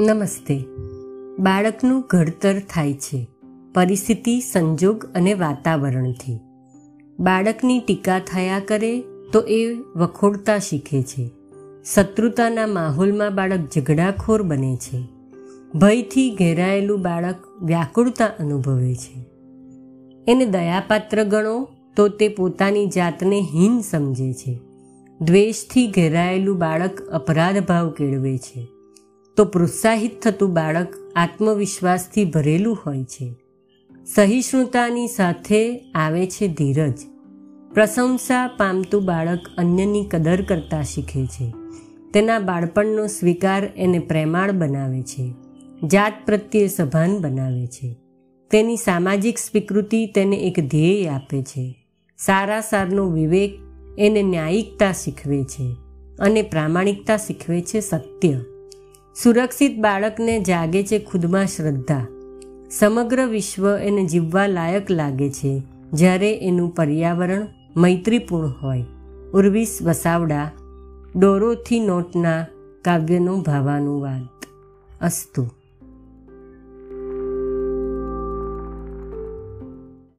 નમસ્તે. બાળકનું ઘડતર થાય છે. પરિસ્થિતિ, સંજોગ અને વાતાવરણથી. બાળકની ટીકા થયા કરે તો એ વખોડતા શીખે છે. શત્રુતાના માહોલમાં બાળક ઝઘડાખોર બને છે. ભયથી ઘેરાયેલું બાળક વ્યાકુળતા અનુભવે છે. એને દયાપાત્ર ગણો તો તે પોતાની જાતને હીન સમજે છે. દ્વેષથી ઘેરાયેલું બાળક અપરાધ ભાવ કેળવે છે. તો પ્રોત્સાહિત થતું બાળક આત્મવિશ્વાસથી ભરેલું હોય છે. સહિષ્ણુતાની સાથે આવે છે ધીરજ. પ્રશંસા પામતું બાળક અન્યની કદર કરતા શીખે છે. તેના બાળપણનો સ્વીકાર એને પ્રેમાળ બનાવે છે. જાત પ્રત્યે સભાન બનાવે છે. તેની સામાજિક સ્વીકૃતિ તેને એક ધ્યેય આપે છે. સારા સારનો વિવેક એને ન્યાયિકતા શીખવે છે અને પ્રામાણિકતા શીખવે છે સત્ય. સુરક્ષિત બાળકને જાગે છે ખુદમાં શ્રદ્ધા. સમગ્ર વિશ્વ એને જીવવા લાયક લાગે છે. જ્યારે એનું પર્યાવરણ મૈત્રીપૂર્ણ હોય. ઉર્વિસ વસાવડા ડોરોથી નોટના કાવ્યનો ભાવાનુવાદ. અસ્તુ.